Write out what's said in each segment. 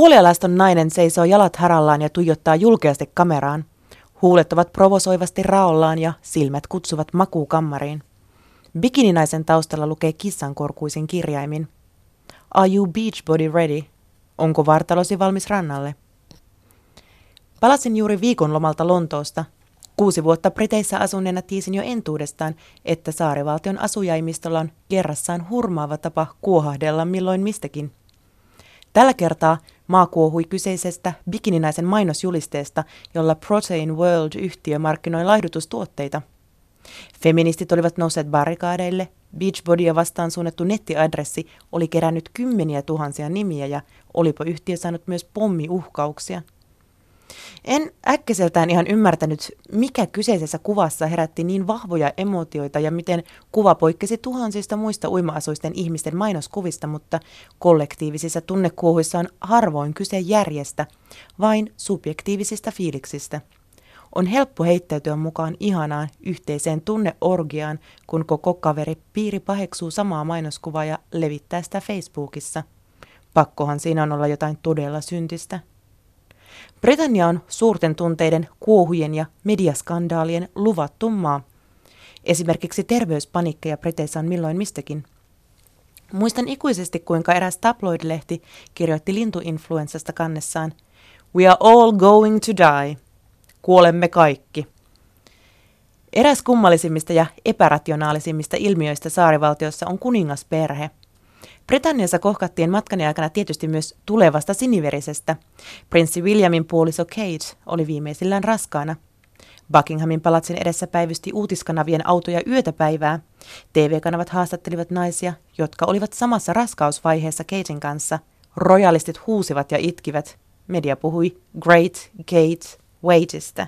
Puolialaston nainen seisoo jalat harallaan ja tuijottaa julkeasti kameraan. Huulet ovat provosoivasti raollaan ja silmät kutsuvat makuukammariin. Bikininaisen taustalla lukee kissankorkuisin kirjaimin. Are you beach body ready? Onko vartalosi valmis rannalle? Palasin juuri viikon lomalta Lontoosta. Kuusi vuotta Briteissä asuneena tiesin jo entuudestaan, että saarivaltion asujaimistolla on kerrassaan hurmaava tapa kuohahdella milloin mistäkin. Tällä kertaa maa kuohui kyseisestä bikininaisen mainosjulisteesta, jolla Protein World-yhtiö markkinoi laihdutustuotteita. Feministit olivat nousseet barrikaadeille, Beachbodya vastaan suunnattu nettiadressi oli kerännyt kymmeniä tuhansia nimiä ja olipa yhtiö saanut myös pommiuhkauksia – en äkkiseltään ihan ymmärtänyt, mikä kyseisessä kuvassa herätti niin vahvoja emotioita ja miten kuva poikkesi tuhansista muista uima-asuisten ihmisten mainoskuvista, mutta kollektiivisissa tunnekuohuissa on harvoin kyse järjestä, vain subjektiivisista fiiliksistä. On helppo heittäytyä mukaan ihanaan yhteiseen tunneorgiaan, kun koko kaveri piiri paheksuu samaa mainoskuvaa ja levittää sitä Facebookissa. Pakkohan siinä on olla jotain todella syntistä. Britannia on suurten tunteiden, kuohujen ja mediaskandaalien luvattu maa. Esimerkiksi terveyspanikkeja Briteissä on milloin mistäkin. Muistan ikuisesti, kuinka eräs tabloid-lehti kirjoitti lintuinfluenssasta kannessaan We are all going to die. Kuolemme kaikki. Eräs kummallisimmista ja epärationaalisimmista ilmiöistä saarivaltiossa on kuningasperhe – Britanniassa kohkattiin matkan aikana tietysti myös tulevasta siniverisestä. Prinssi Williamin puoliso Kate oli viimeisillään raskaana. Buckinghamin palatsin edessä päivysti uutiskanavien autoja yötä päivää. TV-kanavat haastattelivat naisia, jotka olivat samassa raskausvaiheessa Katein kanssa. Royalistit huusivat ja itkivät. Media puhui Great Kate Waitista.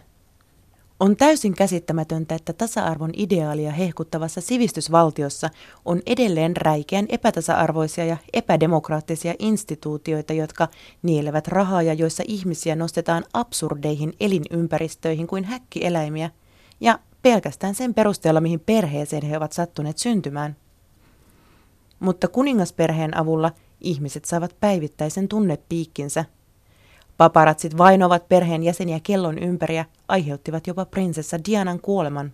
On täysin käsittämätöntä, että tasa-arvon ideaalia hehkuttavassa sivistysvaltiossa on edelleen räikeän epätasa-arvoisia ja epädemokraattisia instituutioita, jotka nielevät rahaa ja joissa ihmisiä nostetaan absurdeihin elinympäristöihin kuin häkkieläimiä, ja pelkästään sen perusteella, mihin perheeseen he ovat sattuneet syntymään. Mutta kuningasperheen avulla ihmiset saavat päivittäisen tunnepiikkinsä – Paparatsit vainovat perheen jäseniä kellon ympäri ja aiheuttivat jopa prinsessa Dianan kuoleman.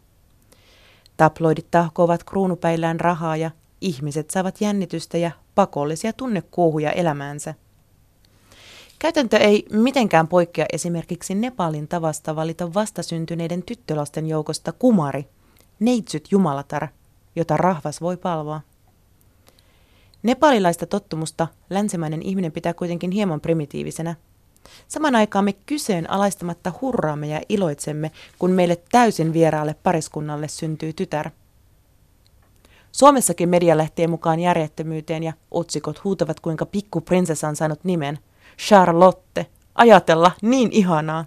Tabloidit tahkoavat kruunupäillään rahaa ja ihmiset saavat jännitystä ja pakollisia tunnekuohuja elämäänsä. Käytäntö ei mitenkään poikkea esimerkiksi Nepalin tavasta valita vastasyntyneiden tyttölasten joukosta kumari, neitsyt jumalatar, jota rahvas voi palvoa. Nepalilaista tottumusta länsimainen ihminen pitää kuitenkin hieman primitiivisenä – Saman aikaan me kyseenalaistamatta hurraamme ja iloitsemme, kun meille täysin vieraalle pariskunnalle syntyy tytär. Suomessakin media lähtee mukaan järjettömyyteen ja otsikot huutavat, kuinka pikkuprinsessa on saanut nimen. Charlotte. Ajatella, niin ihanaa.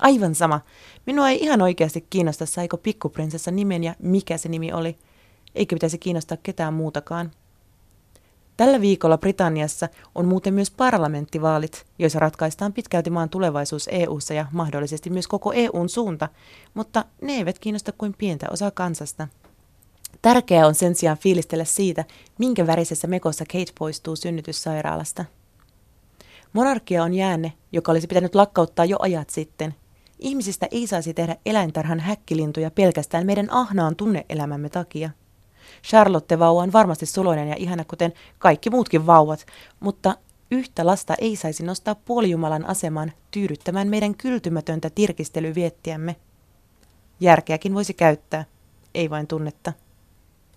Aivan sama. Minua ei ihan oikeasti kiinnosta, saiko pikkuprinsessa nimen ja mikä se nimi oli. Eikä pitäisi kiinnostaa ketään muutakaan. Tällä viikolla Britanniassa on muuten myös parlamenttivaalit, joissa ratkaistaan pitkälti maan tulevaisuus EU:ssa ja mahdollisesti myös koko EUn suunta, mutta ne eivät kiinnosta kuin pientä osaa kansasta. Tärkeää on sen sijaan fiilistellä siitä, minkä värisessä mekossa Kate poistuu synnytyssairaalasta. Monarkia on jäänne, joka olisi pitänyt lakkauttaa jo ajat sitten. Ihmisistä ei saisi tehdä eläintarhan häkkilintuja pelkästään meidän ahnaan tunneelämämme takia. Charlotte-vauva on varmasti suloinen ja ihana, kuten kaikki muutkin vauvat, mutta yhtä lasta ei saisi nostaa puolijumalan asemaan tyydyttämään meidän kyltymätöntä tirkistelyviettiämme. Järkeäkin voisi käyttää, ei vain tunnetta.